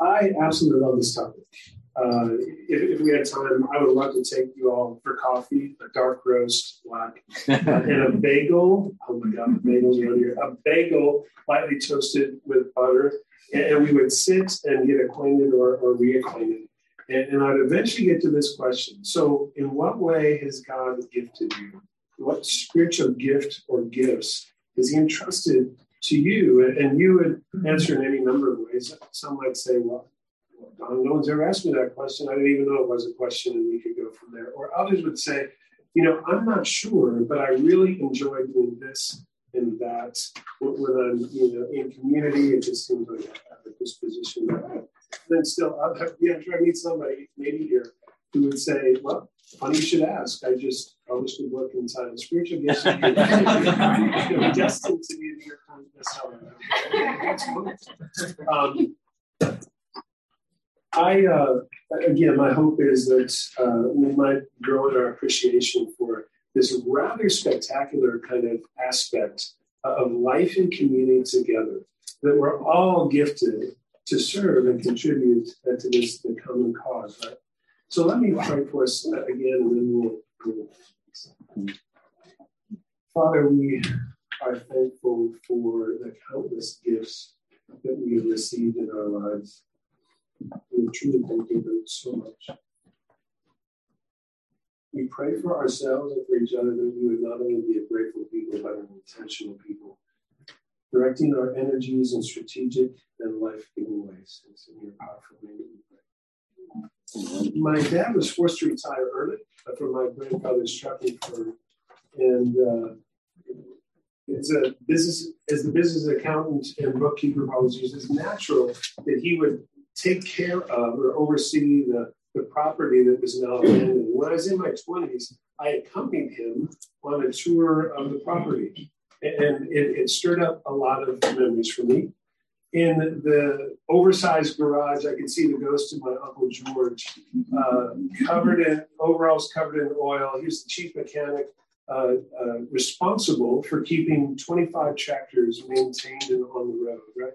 I absolutely love this topic. Uh, if, if, we had time, I would love to take you all for coffee, a dark roast, black, and a bagel. Oh my God, bagels around here. A bagel lightly toasted with butter. And, and we would sit and get acquainted or, or reacquainted. And, and I'd eventually get to this question. So, in what way has God gifted you? What spiritual gift or gifts has He entrusted to you? And you would answer in any number of ways. Some might say, well, Don, no one's ever asked me that question. I didn't even know it was a question, and we could go from there. Or others would say, you know, I'm not sure, but I really enjoy doing this and that. When I'm, you know, in community, it just seems like I have a disposition. And then still, I'll have, yeah, to meet somebody maybe here who would say, well, funny you should ask. I just published a book in Science Spiritual Gifts. know, destined to be your kind bestseller. Um, I uh, again, my hope is that uh, we might grow in our appreciation for this rather spectacular kind of aspect of life and community together. That we're all gifted to serve and contribute to this the common cause, right? So let me pray for us again, and then we'll. we'll Father, we are thankful for the countless gifts that we have received in our lives. We truly thank you so much. We pray for ourselves and for each other that we would not only be a grateful people, but an intentional people, directing our energies in strategic and life giving ways. It's in your powerful name we pray. My dad was forced to retire early from my grandfather's trucking firm. And uh, as a business, as the business accountant and bookkeeper used, it's natural that he would take care of or oversee the, the property that was now abandoned. When I was in my 20s, I accompanied him on a tour of the property. And it, it stirred up a lot of memories for me. In the oversized garage, I could see the ghost of my Uncle George, uh, covered in overalls, covered in oil. He was the chief mechanic uh, uh, responsible for keeping 25 tractors maintained and on the road, right?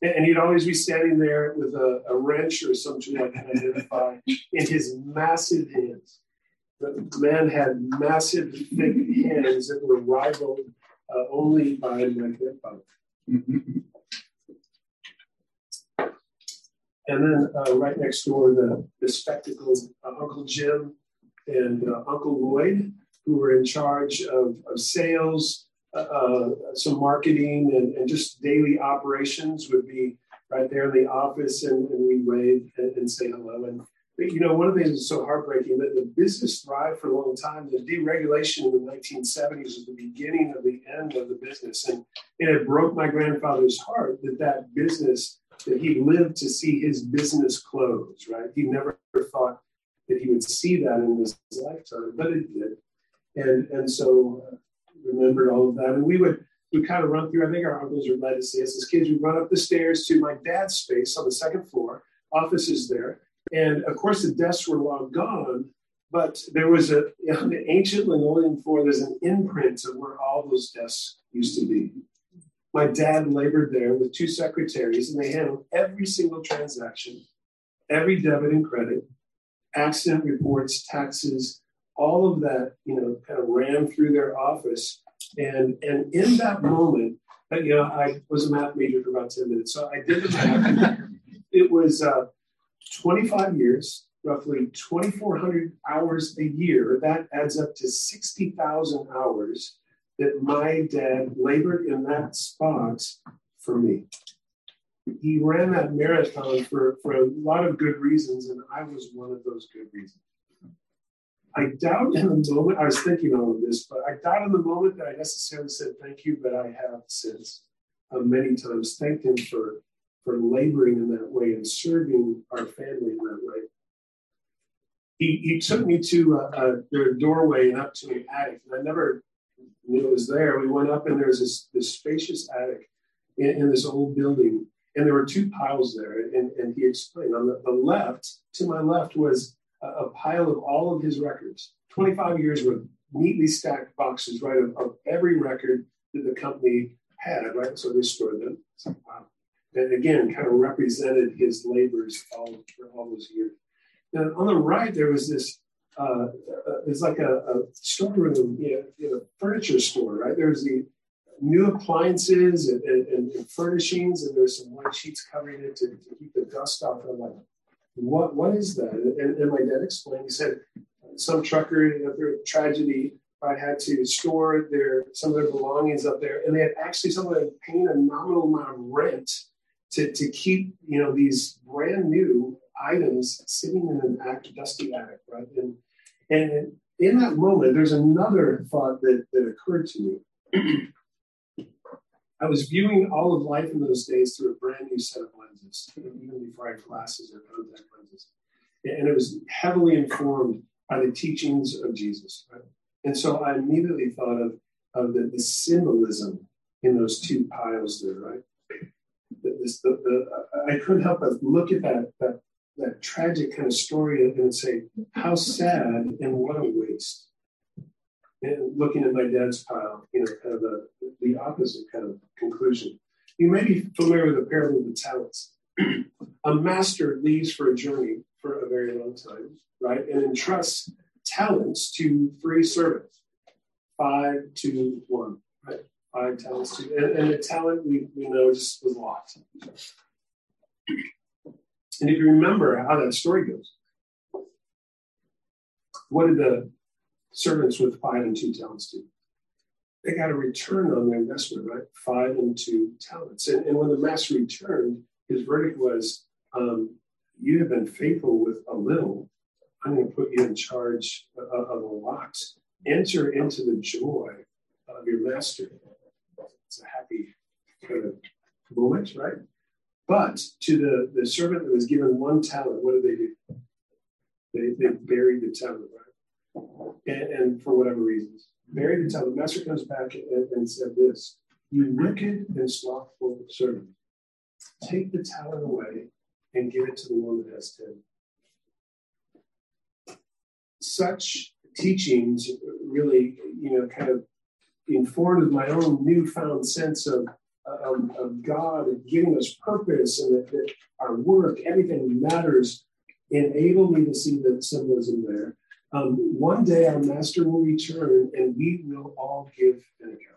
And he'd always be standing there with a, a wrench or something I can identify in his massive hands. The man had massive, thick hands that were rivaled uh, only by my grandfather. and then uh, right next door, the, the spectacled uh, Uncle Jim and uh, Uncle Lloyd, who were in charge of, of sales uh, some marketing and, and, just daily operations would be right there in the office and, and we wave and, and, say hello. And you know, one of the things that's so heartbreaking that the business thrived for a long time. The deregulation in the 1970s was the beginning of the end of the business, and, and it broke my grandfather's heart that that business that he lived to see his business close. Right, he never thought that he would see that in his lifetime, but it did. And and so uh, remembered all of that. And we would we kind of run through, I think our uncles were glad to see us as kids. We'd run up the stairs to my dad's space on the second floor, offices there. And of course, the desks were long gone, but there was a, on the ancient linoleum floor, there's an imprint of where all those desks used to be. My dad labored there with two secretaries, and they handled every single transaction, every debit and credit, accident reports, taxes, all of that, you know, kind of ran through their office. And, and in that moment, you know, I was a math major for about 10 minutes. So I did the math. it was uh, 25 years, roughly 2,400 hours a year. That adds up to 60,000 hours that my dad labored in that spot for me. He ran that marathon for, for a lot of good reasons, and I was one of those good reasons. I doubt in the moment, I was thinking all of this, but I doubt in the moment that I necessarily said thank you, but I have since uh, many times thanked him for, for laboring in that way and serving our family in that way. He, he took me to a, a, their doorway and up to an attic, and I never it was there. We went up, and there's this, this spacious attic in, in this old building, and there were two piles there. And, and he explained on the, the left, to my left, was a, pile of all of his records, 25 years worth, neatly stacked boxes, right, of, of every record that the company had, right? So they stored them. wow. and again, kind of represented his labors all, for all those years. And on the right, there was this, uh, it's like a, a storeroom, know, furniture store, right? There's the new appliances and, and, and, furnishings, and there's some white sheets covering it to, to keep the dust off. And I'm like, what, what is that? And, and my dad explained, he said, some trucker, after a tragedy, I had to store their some of their belongings up there, and they had actually someone paying a nominal amount of rent to, to keep you know these brand new items sitting in an act, dusty attic, right? And and in that moment, there's another thought that, that occurred to me. I was viewing all of life in those days through a brand new set of lenses, even before I had glasses or contact lenses. And it was heavily informed by the teachings of Jesus. Right? And so I immediately thought of, of the, the symbolism in those two piles there, right? This, the, the, I couldn't help but look at that, that, that tragic kind of story and say, how sad and what a waste. And looking at my dad's pile, you know, kind of the, the opposite kind of conclusion. You may be familiar with the parable of the talents. a master leaves for a journey for a very long time, right? And entrusts talents to three servants, five to one, right? Five talents to, and, and the talent we, we know just was lost. And if you remember how that story goes, what did the servants with five and two talents do? They got a return on their investment, right? Five and two talents. And, and when the master returned, his verdict was, um, You have been faithful with a little, I'm going to put you in charge of, of a lot. Enter into the joy of your master. It's a happy kind of moment, right? But to the, the servant that was given one talent, what did they do? They, they buried the talent, right? And, and for whatever reasons, buried the talent. The master comes back and, and said this You wicked and slothful servant, take the talent away and give it to the one that has ten such teachings really, you know, kind of informed my own newfound sense of, of, of God and giving us purpose and that, that, our work, everything matters, enable me to see the symbolism there. Um, one day our master will return and we will all give an account.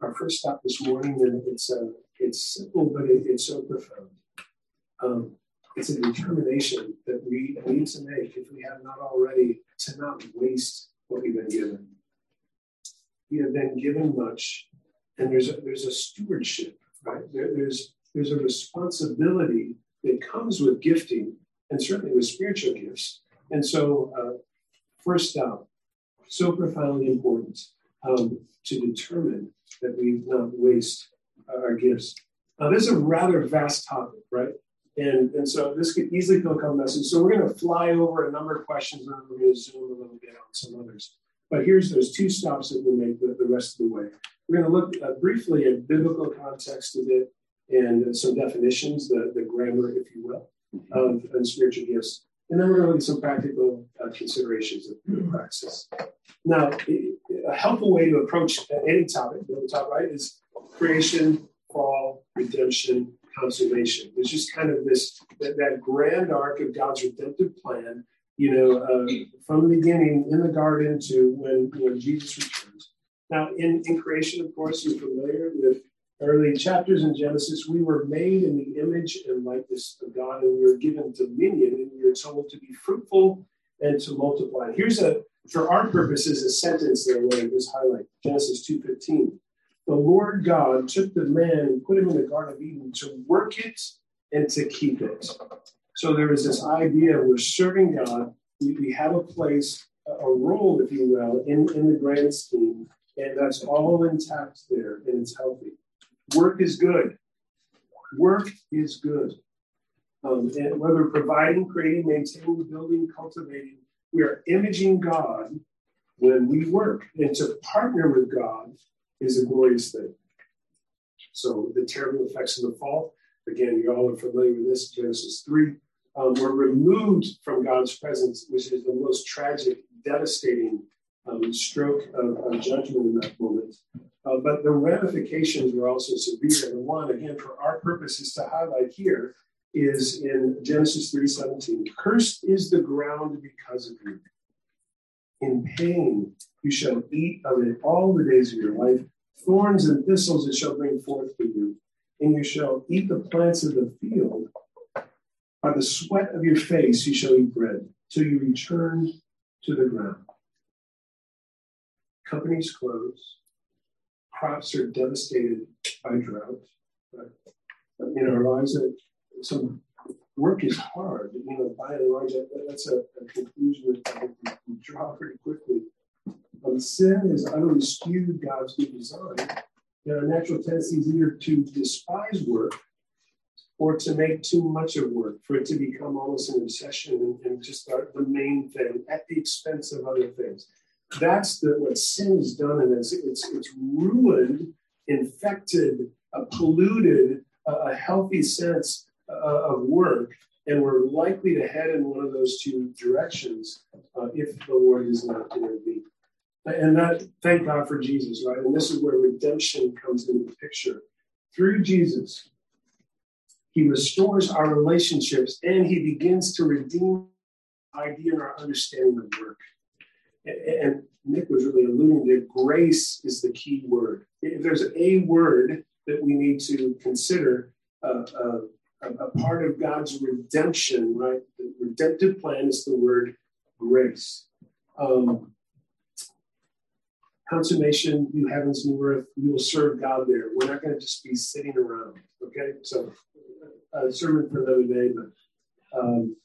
Our first stop this morning, and it's, uh, it's simple, but it, it's so profound. Um, it's a determination that we need to make, if we have not already, to not waste what we've been given. We have been given much, and there's a, there's a stewardship, right? There, there's there's a responsibility that comes with gifting, and certainly with spiritual gifts. And so, uh, first stop, so profoundly important um, to determine that we not waste our gifts. Now, this is a rather vast topic, right? And, and so this could easily become a message. So we're going to fly over a number of questions and we're going to zoom a little bit on some others. But here's those two stops that we'll make the, the rest of the way. We're going to look uh, briefly at biblical context of it and some definitions, the, the grammar, if you will, of and spiritual gifts. And then we're going to look at some practical uh, considerations of the praxis. Now, a helpful way to approach any topic, the top right, is creation, fall, redemption, consummation. It's just kind of this that, that grand arc of God's redemptive plan, you know, uh, from the beginning in the garden to when know Jesus returns. Now, in, in creation, of course, you're familiar with early chapters in Genesis. We were made in the image and likeness of God, and we were given dominion, and we were told to be fruitful and to multiply. Here's a, for our purposes, a sentence that I want to just highlight Genesis 2:15 the Lord God took the man and put him in the Garden of Eden to work it and to keep it. So there is this idea we're serving God, we, we have a place, a role, if you will, in, in the grand scheme, and that's all intact there and it's healthy. Work is good. Work is good. Um, and whether providing, creating, maintaining, building, cultivating, we are imaging God when we work. And to partner with God is a glorious thing. So the terrible effects of the fall, again, you all are familiar with this, Genesis 3, um, were removed from God's presence, which is the most tragic, devastating um, stroke of, of, judgment in that moment. Uh, but the ramifications were also severe. The one, again, for our purposes to highlight here, is in Genesis 3:17. Cursed is the ground because of you. In pain you shall eat of it all the days of your life. Thorns and thistles it shall bring forth for you, and you shall eat the plants of the field. By the sweat of your face you shall eat bread, till you return to the ground. Companies close, crops are devastated by drought. But In our lives, some work is hard. You know, by and large, that's a, a conclusion that we draw pretty quickly. Um, sin is utterly skewed God's good design. There are natural tendencies either to despise work or to make too much of work, for it to become almost an obsession and, and just the, main thing at the expense of other things. That's the, what sin has done, and it's, it's, it's ruined, infected, uh, polluted a healthy sense uh, of work, and we're likely to head in one of those two directions uh, if the Lord is not intervene. And that, thank God for Jesus, right? And this is where redemption comes into the picture. Through Jesus, He restores our relationships and He begins to redeem idea and our understanding of work. And Nick was really alluding to grace is the key word. If there's a word that we need to consider, uh, uh, a, part of God's redemption, right? The redemptive plan is the word grace. Um, consummation, new heavens, new earth, we will serve God there. We're not going to just be sitting around, okay? So, a sermon for another day, but um,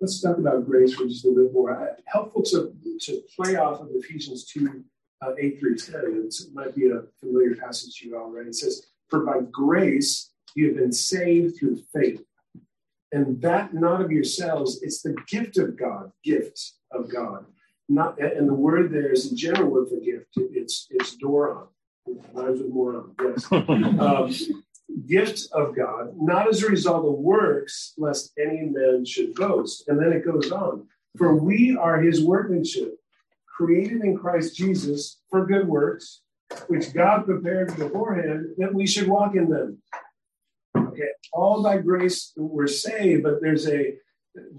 let's talk about grace for just a little bit more. Helpful to, to play off of Ephesians 2 uh, 8 through 10. It might be a familiar passage to you already. It says, For by grace you have been saved through faith. And that not of yourselves, it's the gift of God, gift of God. Not and the word there is a general word for gift. It's it's doron. Rhymes with moron. Yes. um, gift of God, not as a result of works, lest any man should boast. And then it goes on. For we are his workmanship, created in Christ Jesus for good works, which God prepared beforehand that we should walk in them. Okay, all by grace we're saved, but there's a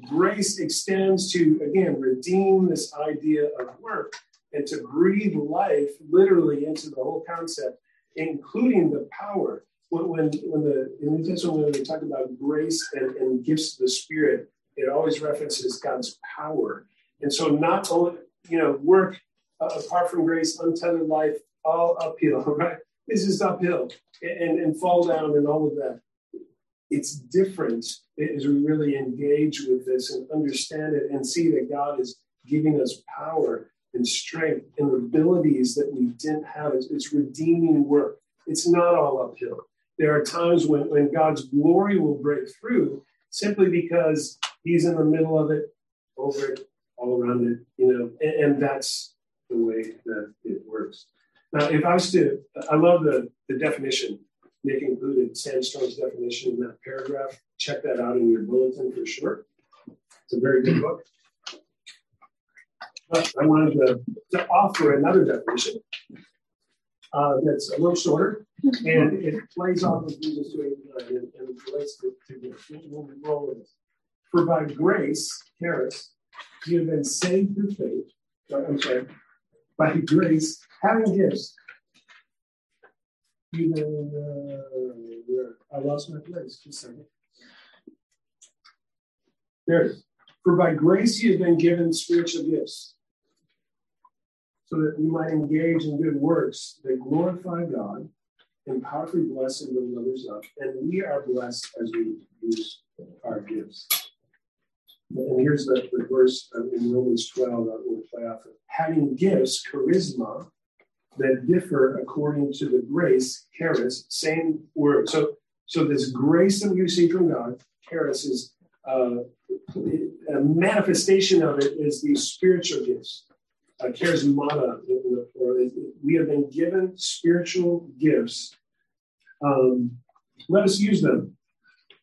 grace extends to again redeem this idea of work and to breathe life literally into the whole concept, including the power. When, when, when the in New Testament when they talk about grace and, and gifts of the Spirit, it always references God's power. And so not only you know work uh, apart from grace, untethered life, all uphill, right? This is uphill and, and fall down and all of that it's different as we really engage with this and understand it and see that God is giving us power and strength and abilities that we didn't have. It's, it's redeeming work. It's not all uphill. There are times when, when God's glory will break through simply because He's in the middle of it, over it, all around it, you know, and, and that's the way that it works. Now, if I was to, I love the, the definition Nick included Sam Storms' definition in that paragraph. Check that out in your bulletin for sure. It's a very good book. But I wanted to, to offer another definition uh, that's a little shorter, and it plays off of Jesus 289 and, and relates to, to this. We'll roll with. For by grace, charis, you have been saved through faith. I'm sorry, by grace, having gifts even uh, I lost my place. Just a second. There it is. For by grace you have been given spiritual gifts, so that we might engage in good works that glorify God and powerfully bless and build others up. And we are blessed as we use our gifts. And here's the, the verse in Romans 12 that we'll play off of. Having gifts, charisma, that differ according to the grace, charis, same word. So, so this grace that we receive from God, charis, is uh, a manifestation of it is these spiritual gifts. Uh, charismata, we have been given spiritual gifts. Um, let us use them.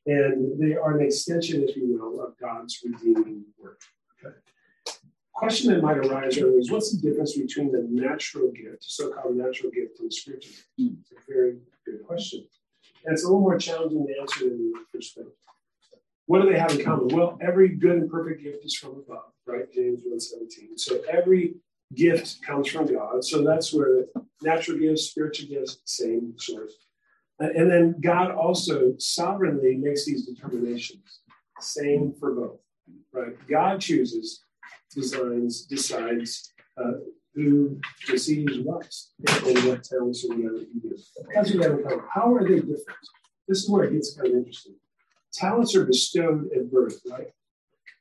And they are an extension, if you will, of God's redeeming work. Okay. question that might arise is what's the difference between the natural gift, so-called natural gift, and spiritual gift? Hmm. It's a very good question. And it's a little more challenging to answer than you first think. What do they have in common? Well, every good and perfect gift is from above, right? James 1:17. So every gift comes from God. So that's where natural gifts, spiritual gifts, same source. And then God also sovereignly makes these determinations. Same for both, right? God chooses, designs, decides uh, who receives what and what talents or whatever he gives. As we have how are they different? This is where it gets kind of interesting. Talents are bestowed at birth, right?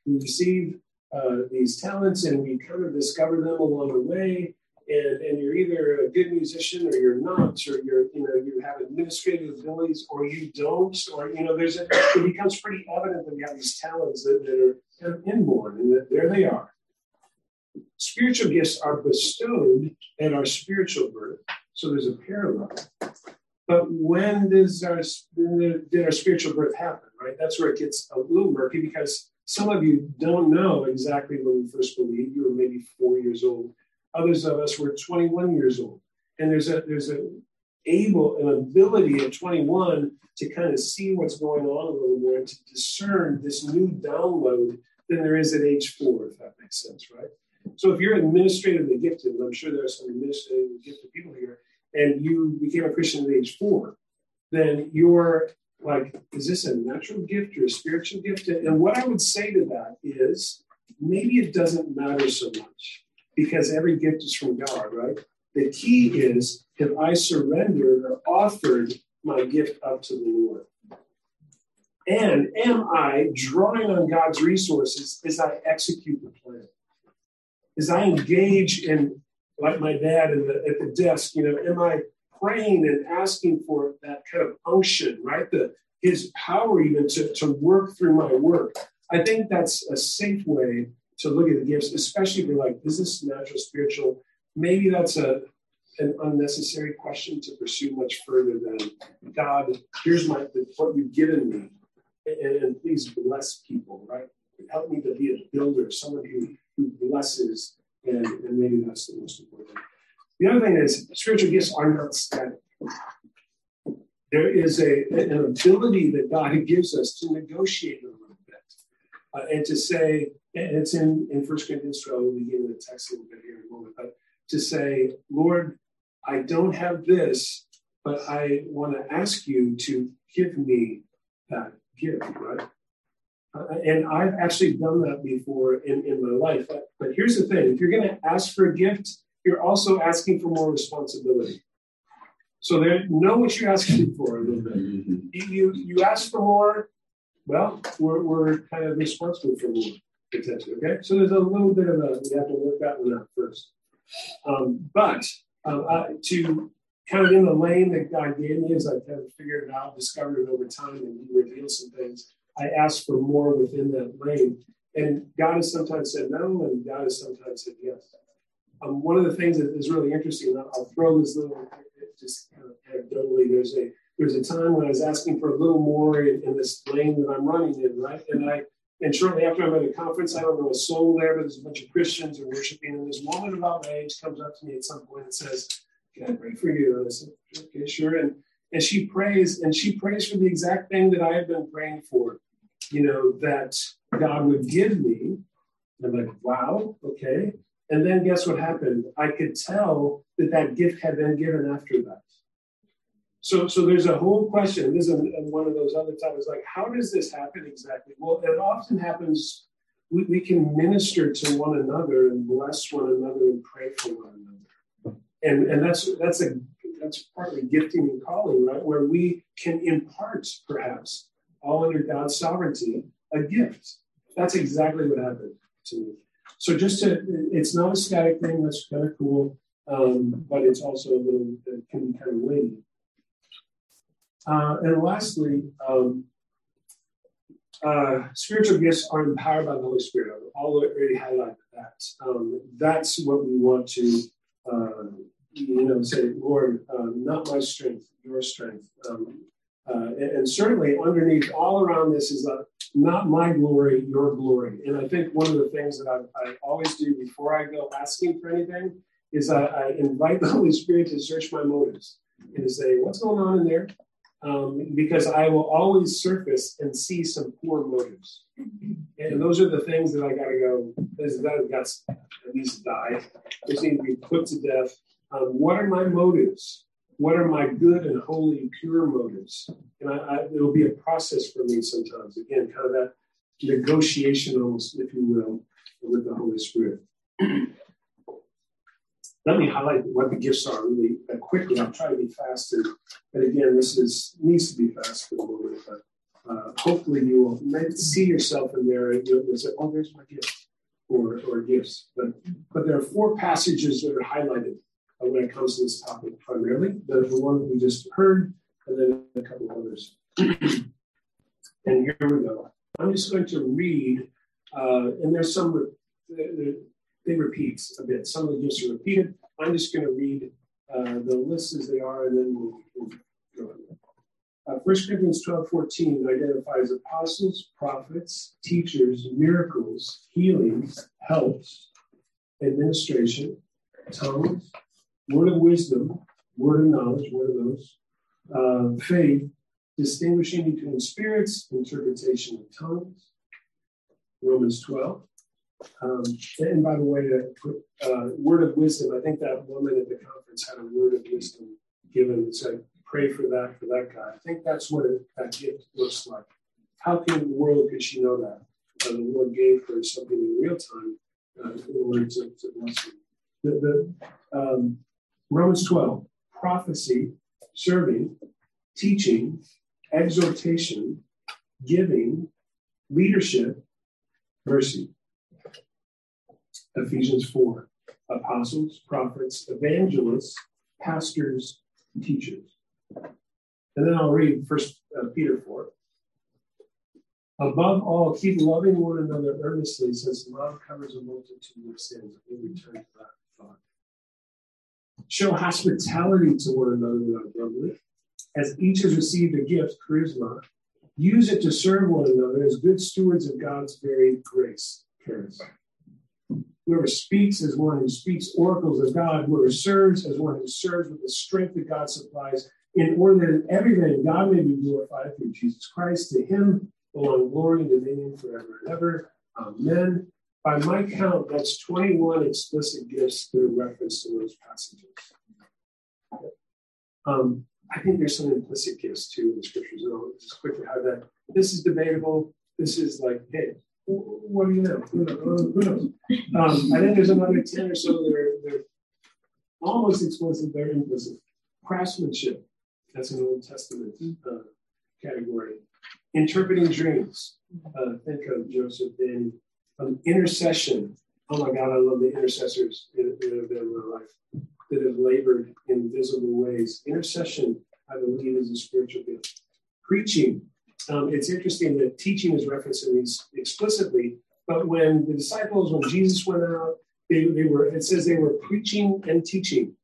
We receive uh, these talents and we kind of discover them along the way and, and you're either a good musician or you're not, or you're, you know, you have administrative abilities or you don't, or, you know, there's a, it becomes pretty evident that we have these talents that, that are kind of inborn and that there they are. Spiritual gifts are bestowed at our spiritual birth. So there's a parallel. But when does our, did our spiritual birth happen, right? That's where it gets a little murky because some of you don't know exactly when you first believed. You were maybe four years old Others of us were 21 years old. And there's a there's a able an ability at 21 to kind of see what's going on a little more and to discern this new download than there is at age four, if that makes sense, right? So if you're administratively gifted, and I'm sure there are some administratively gifted people here, and you became a Christian at age four, then you're like, is this a natural gift or a spiritual gift? And what I would say to that is maybe it doesn't matter so much because every gift is from God, right? The key is have I surrendered or offered my gift up to the Lord? And am I drawing on God's resources as I execute the plan? As I engage in, like my dad the, at the desk, you know, am I praying and asking for that kind of unction, right? The his power even to, to work through my work. I think that's a safe way to look at the gifts, especially if you're like, is this natural, spiritual? Maybe that's a an unnecessary question to pursue much further than God, here's my what you've given me. And, and please bless people, right? Help me to be a builder, someone who, who blesses, and, and maybe that's the most important. The other thing is spiritual gifts are not static. There is a, an ability that God gives us to negotiate a little bit uh, and to say, and it's in, in 1 Corinthians 12, we'll begin the text a little bit here in a moment, but to say, Lord, I don't have this, but I want to ask you to give me that gift, right? Uh, and I've actually done that before in, in my life. But, but here's the thing if you're going to ask for a gift, you're also asking for more responsibility. So there, know what you're asking for a little bit. You, you, you ask for more, well, we're, we're kind of responsible for more potentially. Okay, so there's a little bit of a we have to work that one out first. Um, but um, uh, to kind of in the lane that God gave me as I kind of figured it out, discovered it over time, and He revealed some things. I asked for more within that lane, and God has sometimes said no, and God has sometimes said yes. Um, one of the things that is really interesting, and I'll throw this little just kind of anecdotally. There's a there's a time when I was asking for a little more in, in this lane that I'm running in, right? And I and shortly after I'm at a conference, I don't know a soul there, but there's a bunch of Christians are worshiping. And this woman about my age comes up to me at some point and says, Can I pray for you? And I said, Okay, sure. And and she prays, and she prays for the exact thing that I have been praying for, you know, that God would give me. And I'm like, wow, okay. And then guess what happened? I could tell that that gift had been given after that. So, so there's a whole question. This is one of those other times, Like, how does this happen exactly? Well, it often happens. We, we can minister to one another and bless one another and pray for one another, and and that's that's a that's partly gifting and calling, right? Where we can impart, perhaps, all under God's sovereignty, a gift. That's exactly what happened to me. So just to, it's not a static thing. That's kind of cool, um, but it's also a little, it can be kind of weighty. Uh, and lastly, um, uh, spiritual gifts are empowered by the Holy Spirit. I've already highlighted that. Um, that's what we want to, uh, you know, say, Lord, uh, not my strength, your strength. Uh, and, and, certainly underneath, all around this is a, not my glory, your glory. And I think one of the things that I, I always do before I go asking for anything is I, I, invite the Holy Spirit to search my motives and to say, what's going on in there? Um, because I will always surface and see some poor motives. And those are the things that I got to go, this, that, that's, to die. This needs to be put to death. Um, what are my motives? What are my good and holy, and pure motives? And I, I, it'll be a process for me sometimes. Again, kind of that negotiation, almost, if you will, with the Holy Spirit. Let me highlight what the gifts are really quickly. I'll try to be fast. And, again, this is needs to be fast for the moment, but uh, hopefully you will see yourself in there and you'll say, "Oh, there's my gift," or or gifts. But but there are four passages that are highlighted when it comes to this topic primarily. The, the one we just heard, and then a couple others. and here we go. I'm just going to read, uh, and there's some, they repeat a bit. Some of the gifts are repeated. I'm just going to read uh, the list as they are, and then we'll, we'll go on. Uh, 1 Corinthians 12 14 identifies apostles, prophets, teachers, miracles, healings, helps, administration, tongues, word of wisdom, word of knowledge, word of those, uh, faith, distinguishing between spirits, interpretation of tongues, Romans 12. Um, and by the way, uh, word of wisdom, I think that woman at the conference had a word of wisdom given. And said, pray for that, for that guy. I think that's what it, that gift looks like. How can the world could she know that? Uh, the Lord gave her something in real time uh, in order to. The, the um, Romans 12, prophecy, serving, teaching, exhortation, giving, leadership, mercy. Ephesians 4, apostles, prophets, evangelists, pastors, teachers. And then I'll read First uh, Peter 4. Above all, keep loving one another earnestly, since love covers a multitude of sins. We return to that thought. Show hospitality to one another without grumbling. As each has received a gift, charisma, use it to serve one another as good stewards of God's varied grace. Charis. Whoever speaks as one who speaks oracles of God, whoever serves as one who serves with the strength that God supplies, in order that in everything God may be glorified through Jesus Christ. To him belong glory and dominion forever and ever. Amen. By my count, that's 21 explicit gifts through reference to those passages. Um, I think there's some implicit gifts too in the scriptures. And I'll just quickly have that. This is debatable. This is like, hey, what do you know? Who knows? Um, I think there's another 10 or so that are they're almost explicit, they're implicit. Craftsmanship, that's an Old Testament uh, category. Interpreting dreams, uh, think of Joseph Daniel. Um, intercession, oh my God, I love the intercessors that have been in my life that have labored in visible ways. Intercession, I believe, is a spiritual gift. Preaching, um, it's interesting that teaching is referenced in these explicitly, but when the disciples, when Jesus went out, they, they were, it says they were preaching and teaching.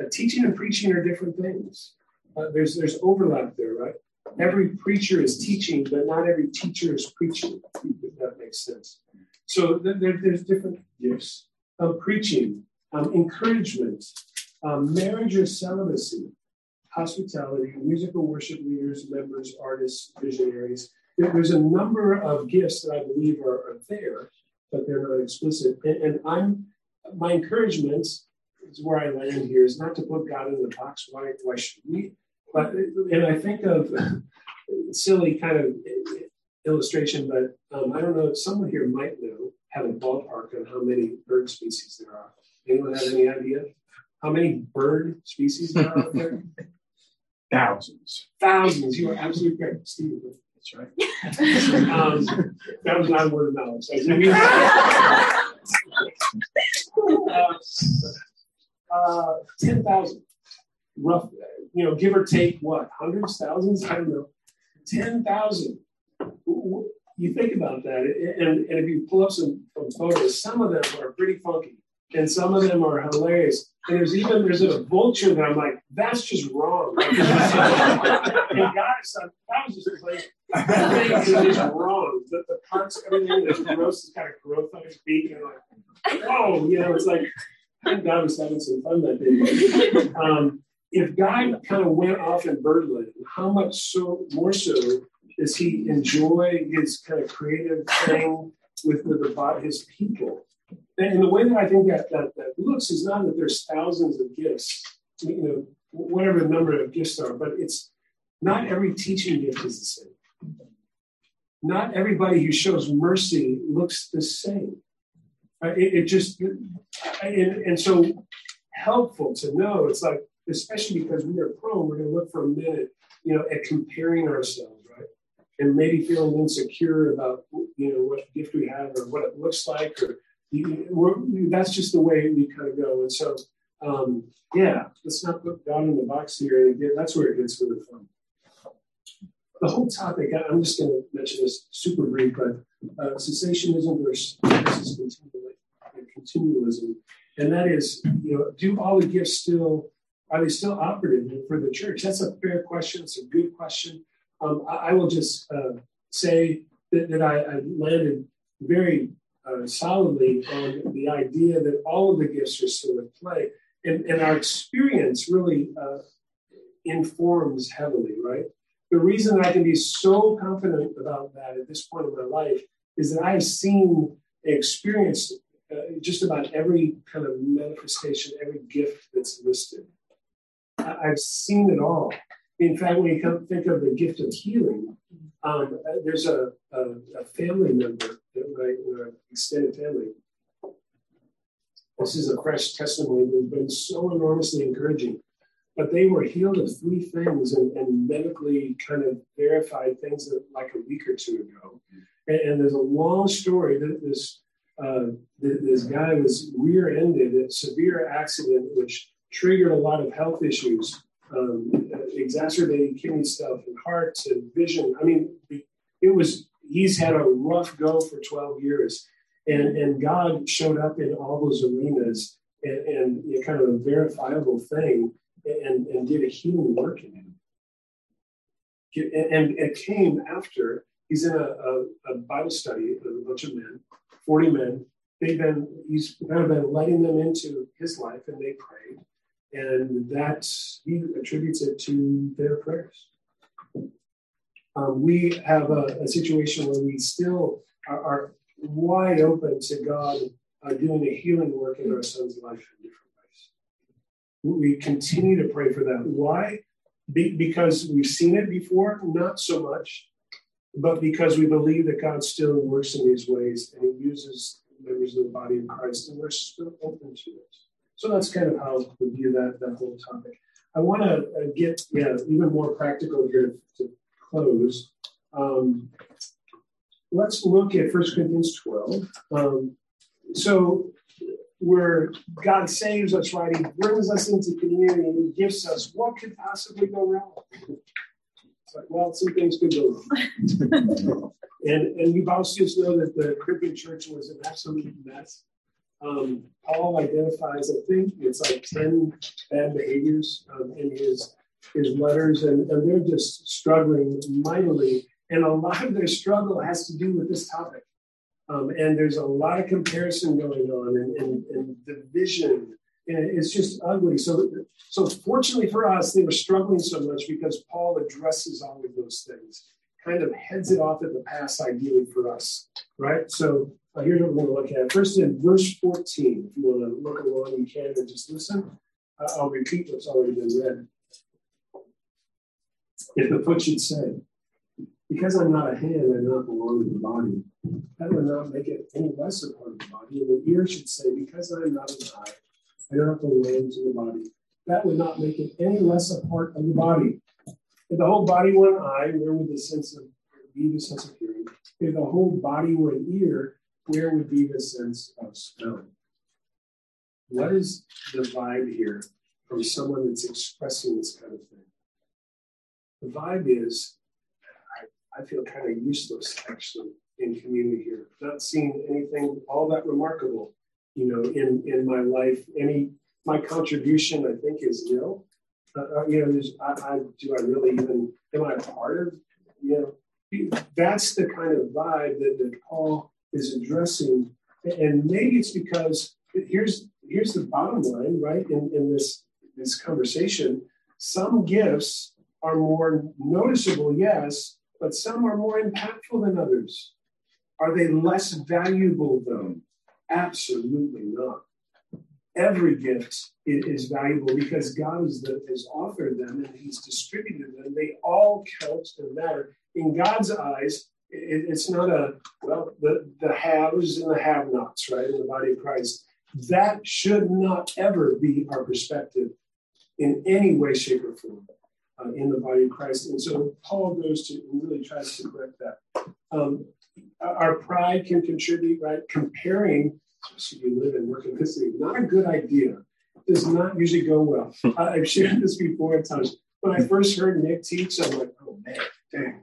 Uh, teaching and preaching are different things. Uh, there's, there's overlap there, right? Every preacher is teaching, but not every teacher is preaching, if that makes sense. So there, there's different gifts. Um, preaching, um, encouragement, um, marriage or celibacy, hospitality, musical worship leaders, members, artists, visionaries. There's a number of gifts that I believe are, are there, but they're not explicit. And, and, I'm my encouragement is where I land here is not to put God in the box. Why, why should we? But and I think of silly kind of illustration, but um, I don't know if someone here might know have a ballpark on how many bird species there are. Anyone have any idea? How many bird species there are out there? Thousands. Thousands. You are absolutely correct, Steve. That's right. um, that was not a word of knowledge. uh, uh, 10,000. Rough, you know, give or take what? Hundreds, thousands? I don't know. 10,000. You think about that, and, and if you pull up some, some photos, some of them are pretty funky. and some of them are hilarious. And there's even there's a vulture that I'm like, that's just wrong. and guys, that was just like that thing is just wrong. The, the parts, everything that's gross is kind of growth on his beak, and like, oh, you know, it's like thank God was having some fun that day. Um, if God kind of went off in birdland, how much so more so does he enjoy his kind of creative thing with, with about his people? And the way that I think that, that that looks is not that there's thousands of gifts, you know, whatever the number of gifts are, but it's not every teaching gift is the same. Not everybody who shows mercy looks the same. Uh, it, it, just, and, and so helpful to know. It's like, especially because we are prone, we're going to look for a minute, you know, at comparing ourselves? And maybe feeling insecure about, you know, what gift we have or what it looks like, or that's just the way we kind of go. And so, um, yeah, let's not put God in the box here. And that's where it gets really fun. The whole topic, I'm just going to mention this super brief, but uh, cessationism versus continualism. And that is, you know, do all the gifts still, are they still operative for the church? That's a fair question. It's a good question. Um, I, I, will just uh, say that, that I, I landed very uh, solidly on the idea that all of the gifts are still at play. And, and our experience really uh, informs heavily, right? The reason I can be so confident about that at this point in my life is that I've seen, experienced uh, just about every kind of manifestation, every gift that's listed. I, have seen it all. In fact, when you think of the gift of healing, um, there's a, a, a, family member my, my extended family. This is a fresh testimony that's been so enormously encouraging. But they were healed of three things and, and medically kind of verified things that, like a week or two ago. And, and there's a long story that this uh, this guy was rear-ended, a severe accident which triggered a lot of health issues, um, exacerbated kidney stuff and hearts and vision. I mean, it was he's had a rough go for 12 years. And, and God showed up in all those arenas and, and you know, kind of a verifiable thing and, and did a healing work in him. And it came after he's in a, a, a Bible study with a bunch of men, 40 men. They've been, he's kind of been letting them into his life and they prayed. And that he attributes it to their prayers um, we have a, a, situation where we still are, are wide open to God uh, doing a healing work in our son's life in different ways. We continue to pray for that. Why? Be, because we've seen it before, not so much, but because we believe that God still works in these ways and He uses members of the body of Christ, and we're still open to it. So that's kind of how we view that that whole topic. I want to uh, get yeah even more practical here to close, um, let's look at 1 Corinthians 12. Um, so, where God saves us, right? He brings us into community and He gives us what could possibly go wrong? Like, well, some things could go wrong. and, and you also just know that the Corinthian church was an absolute mess. Um, Paul identifies, I think it's like 10 bad behaviors um, in his his letters, and, and they're just struggling mightily. And a lot of their struggle has to do with this topic. Um, and there's a lot of comparison going on and, and, and division. And it's just ugly. So, so fortunately for us, they were struggling so much because Paul addresses all of those things, kind of heads it off at the pass, ideally for us, right? So uh, here's what we're going to look at. First, in verse 14, if you want to look along, you can and just listen. Uh, I'll repeat what's already been read. If the foot should say, because I'm not a hand, I do not belong to the body, that would not make it any less a part of the body. And the ear should say, because I'm not an eye, I do not belong to the body. That would not make it any less a part of the body. If the whole body were an eye, where would the sense of be the sense of hearing? If the whole body were an ear, where would be the sense of smelling? What is the vibe here from someone that's expressing this kind of thing? The vibe is I, I feel kind of useless actually in community here, not seeing anything all that remarkable. you know, in in my life. Any my contribution, I think, is nil. Uh, uh you know, I, I, do I really even am I part of? You know, that's the kind of vibe that, that Paul is addressing, and maybe it's because here's here's the bottom line, right? In in this this conversation, some gifts are more noticeable, yes, but some are more impactful than others. Are they less valuable, though? Absolutely not. Every gift is valuable because God is the, has authored them and He's distributed them. They all count and matter. In God's eyes, it, it's not a, well, the, the haves and the have nots, right, in the body of Christ. That should not ever be our perspective in any way, shape, or form uh, in the body of Christ. And so Paul goes to and really tries to correct that. Um, our pride can contribute, right? Comparing, so you live and work in this thing, not a good idea. Does not usually go well. I've shared this before at times. When I first heard Nick teach, I'm like, oh man, dang.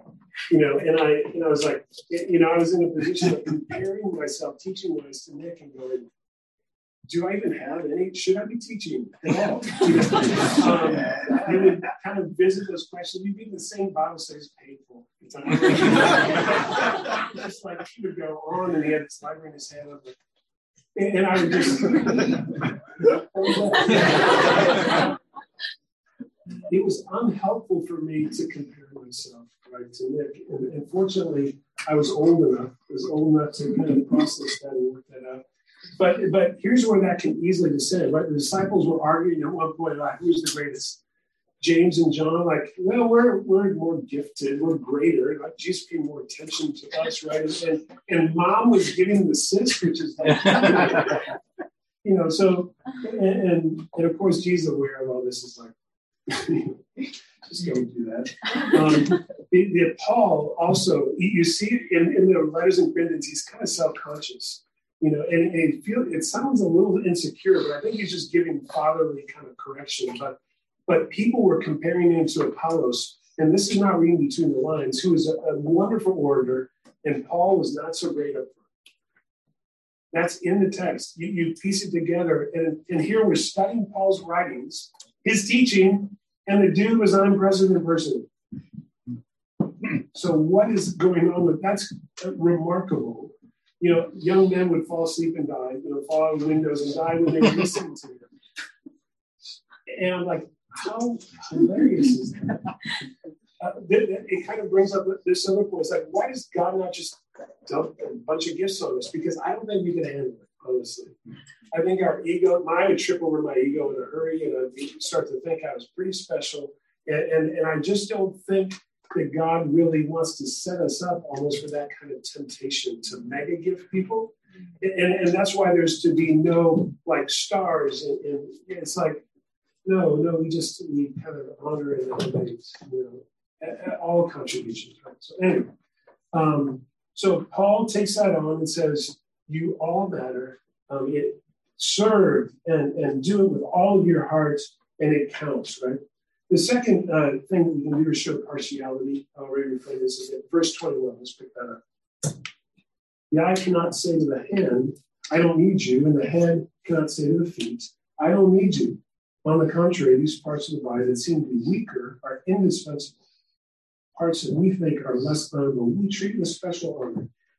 You know, and I, know, I was like, you know, I was in a position of comparing myself, teaching wise to Nick and going, do I even have any? Should I be teaching at all? um, would kind of visit those questions. You'd be in the same Bible study is painful. just like he would go on and he had this library in his hand. Like, and I would just. it was unhelpful for me to compare myself right to Nick. And, and fortunately, I was old enough, was old enough to kind of process that and work that out. But but here's where that can easily descend, right? The disciples were arguing at one point, like, who's the greatest? James and John, like, well, we're we're more gifted, we're greater. Like Jesus paying more attention to us, right? And and mom was giving the sis, which is like, you know, so and, and, and of course Jesus aware of all this is like just go do that. Um, the, the Paul also, you see in, in the letters and Corinthians, he's kind of self-conscious you know, and, and it feel it sounds a little insecure, but I think he's just giving fatherly kind of correction. But but people were comparing him to Apollos, and this is not reading between the lines, who is a, a wonderful orator, and Paul was not so great up. That's in the text. You, you piece it together, and, and here we're studying Paul's writings, his teaching, and the dude was an unprecedented person. So what is going on with that's remarkable you know, young men would fall asleep and die, you know, fall out of windows and die when they were listening to him. And I'm like, how hilarious is that? Uh, it, kind of brings up this other point. It's like, why does God not just dump a bunch of gifts on us? Because I don't think we can handle it, honestly. I think our ego, I would trip over my ego in a hurry and I'd start to think I was pretty special. And, and, and I just don't think that God really wants to set us up almost for that kind of temptation to mega give people. And, and that's why there's to be no like stars. And, and it's like, no, no, we just, we kind of honor and elevate, you know, all contributions. Right? So, anyway, um, so Paul takes that on and says, you all matter. Um, it, serve and, and do it with all of your heart, and it counts, right? The second uh, thing we can do is show partiality. I'll refer this again. Verse 21, let's pick that up. The eye cannot say to the hand, I don't need you, and the head cannot say to the feet, I don't need you. On the contrary, these parts of the body that seem to be weaker are indispensable. Parts that we think are less honorable, we treat with special honor,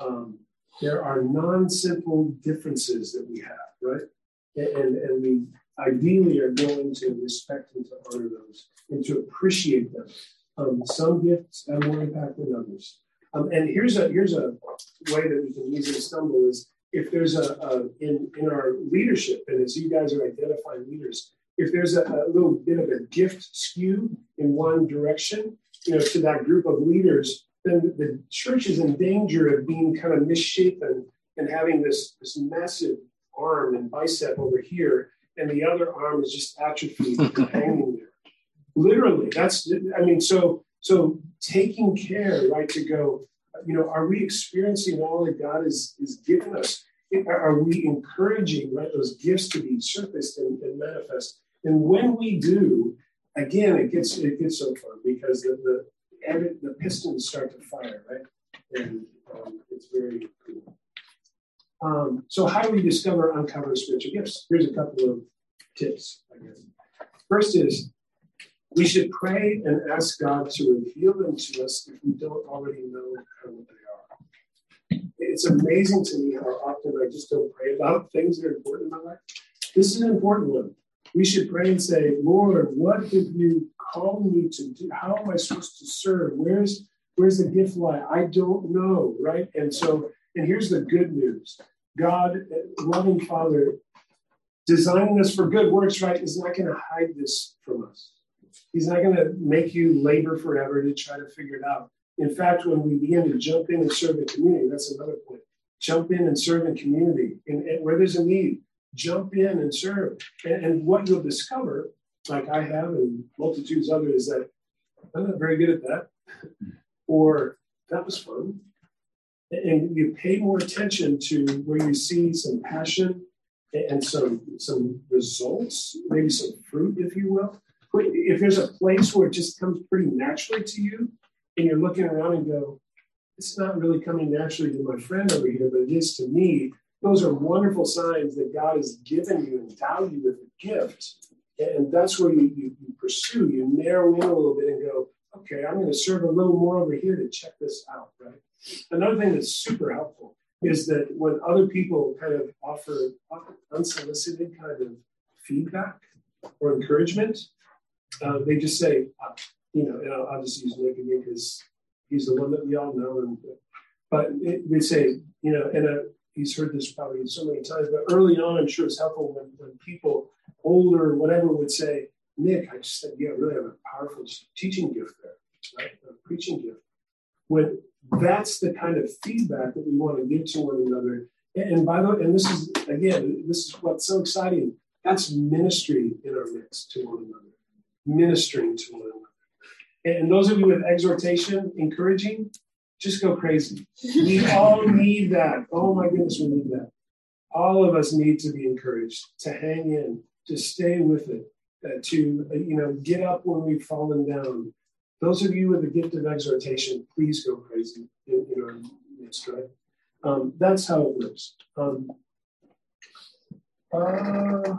Um, there are non-simple differences that we have, right? And, and we ideally are going to respect and to honor those and to appreciate them. Um, some gifts have more impact than others. Um, and here's a here's a way that we can easily stumble is if there's a, a in in our leadership and as you guys are identifying leaders, if there's a, a little bit of a gift skew in one direction, you know, to that group of leaders, then the church is in danger of being kind of misshapen and having this this massive arm and bicep over here, and the other arm is just atrophied and hanging there. Literally, that's I mean, so so taking care, right, to go, you know, are we experiencing all that God is is giving us? Are we encouraging right those gifts to be surfaced and, and manifest? And when we do, again, it gets it gets so fun because the the, the pistons start to fire, right? And um, it's very cool. Um, so, how do we discover uncover spiritual gifts? Here's a couple of tips, I guess. First is we should pray and ask God to reveal them to us if we don't already know what they are. It's amazing to me how often I just don't pray about things that are important in my life. This is an important one. We should pray and say, Lord, what have you called me to do? How am I supposed to serve? Where's where's the gift lie? I don't know, right? And so, and here's the good news. God, uh, loving Father, designing us for good works, right, is not going to hide this from us. He's not going to make you labor forever to try to figure it out. In fact, when we begin to jump in and serve in community, that's another point. Jump in and serve in community. And, and where there's a need, jump in and serve. And, and, what you'll discover, like I have and multitudes of others, is that I'm not very good at that. or that was fun. And you pay more attention to where you see some passion and some some results, maybe some fruit, if you will. If there's a place where it just comes pretty naturally to you, and you're looking around and go, it's not really coming naturally to my friend over here, but it is to me. Those are wonderful signs that God has given you and you with a gift. And that's where you, you, you pursue, you narrow in a little bit and go, okay, I'm going to serve a little more over here to check this out, right? Another thing that's super helpful is that when other people kind of offer unsolicited kind of feedback or encouragement, uh, they just say, uh, you know, and I'll, I'll, just use Nick again because he's the one that we all know. And but it, they say, you know, and uh, he's heard this probably so many times. But early on, I'm sure it's helpful when, when people older, whatever, would say, Nick, I just said, yeah, really have a powerful teaching gift there, right? A preaching gift. When that's the kind of feedback that we want to give to one another. And by the way, and this is again, this is what's so exciting. That's ministry in our midst to one another, ministering to one another. And those of you with exhortation, encouraging, just go crazy. We all need that. Oh my goodness, we need that. All of us need to be encouraged to hang in, to stay with it, uh, to uh, you know get up when we've fallen down. Those of you with the gift of exhortation, please go crazy in, in our midst, right? Um, that's how it works. Um, uh,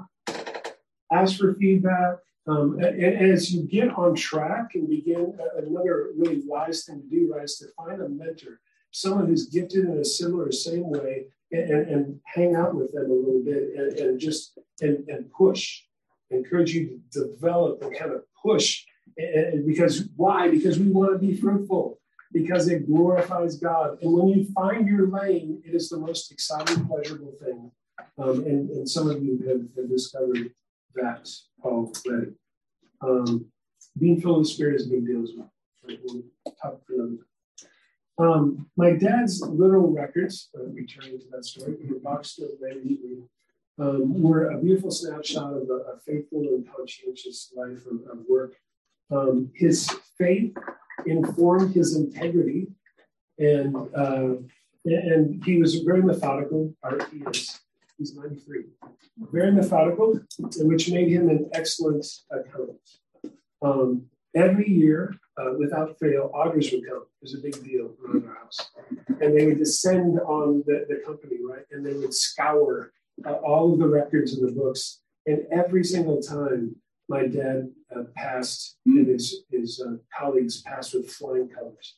ask for feedback. Um, and, as you get on track and begin, another really wise thing to do, right, is to find a mentor, someone who's gifted in a similar, same way, and, and, hang out with them a little bit and, and just and, and push encourage you to develop and kind of push. And because why? Because we want to be fruitful, because it glorifies God. And when you find your lane, it is the most exciting, pleasurable thing. Um, and, and some of you have, have discovered that already. Um, being filled with the Spirit is a big deal as well. We'll talk um, my dad's literal records, uh, returning to that story, in the box very neatly um, were a beautiful snapshot of a, a faithful and conscientious life of, of work. Um, his faith informed his integrity, and uh, and he was very methodical. He is. He's 93. Very methodical, which made him an excellent accountant. Um, every year, uh, without fail, auditors would come. It was a big deal around our house. And they would descend on the, the company, right? And they would scour uh, all of the records in the books. And every single time my dad uh, passed and his, his uh, colleagues passed with flying colors.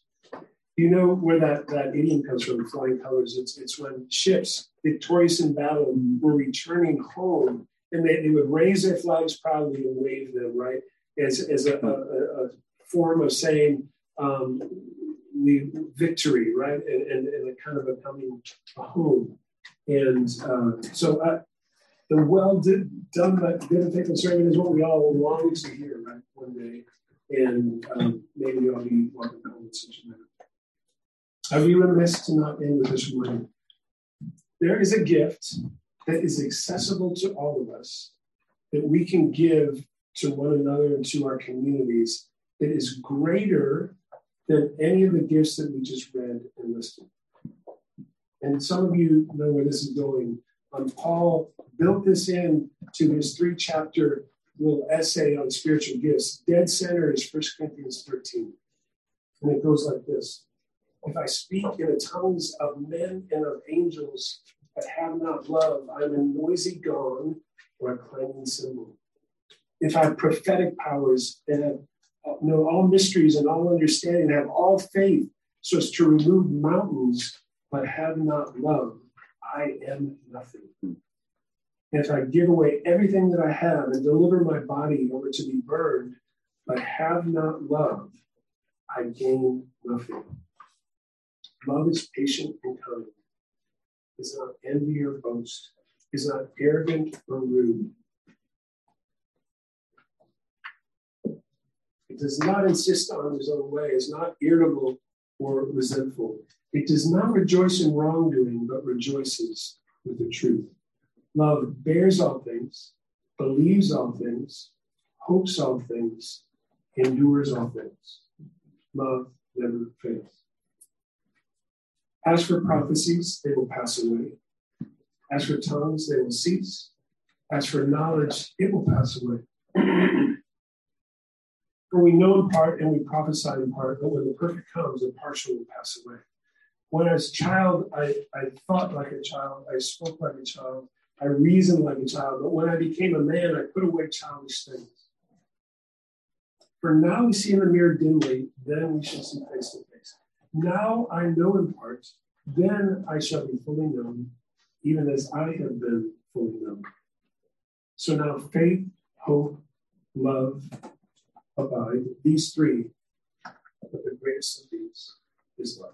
You know where that, that idiom comes from, flying colors? It's, it's when ships, victorious in battle, were returning home and they, they would raise their flags proudly and wave them, right? As, as a, a, a form of saying, um, we victory, right? And, and, and a kind of a coming home. And uh, so uh, the well did, done that good and faithful servant is what we all long to hear, right? One day. And um, maybe I'll be welcome home in such a manner. I would be remiss to not end with this word. There is a gift that is accessible to all of us, that we can give to one another and to our communities, that is greater than any of the gifts that we just read and listed. And some of you know where this is going. Um, Paul built this in to his three chapter little essay on spiritual gifts. Dead center is 1 Corinthians 13. And it goes like this If I speak in the tongues of men and of angels, but have not love, I'm a noisy gong or a clanging cymbal. If I have prophetic powers and have uh, know all mysteries and all understanding, have all faith so as to remove mountains, but have not love, I am nothing. If I give away everything that I have and deliver my body over to be burned, but have not love, I gain nothing. Love is patient and kind, is not envy or boast, is not arrogant or rude. It does not insist on his own way, is not irritable or resentful. It does not rejoice in wrongdoing, but rejoices with the truth. Love bears all things, believes all things, hopes all things, endures all things. Love never fails. As for prophecies, they will pass away. As for tongues, they will cease. As for knowledge, it will pass away. for we know in part and we prophesy in part, but when the perfect comes, the partial will pass away. When as a child, I, I thought like a child, I spoke like a child, I reasoned like a child, but when I became a man, I put away childish things. For now we see in the mirror dimly, then we shall see face to face. Now I know in part, then I shall be fully known, even as I have been fully known. So now faith, hope, love, abide, these three, but the greatest of these is love.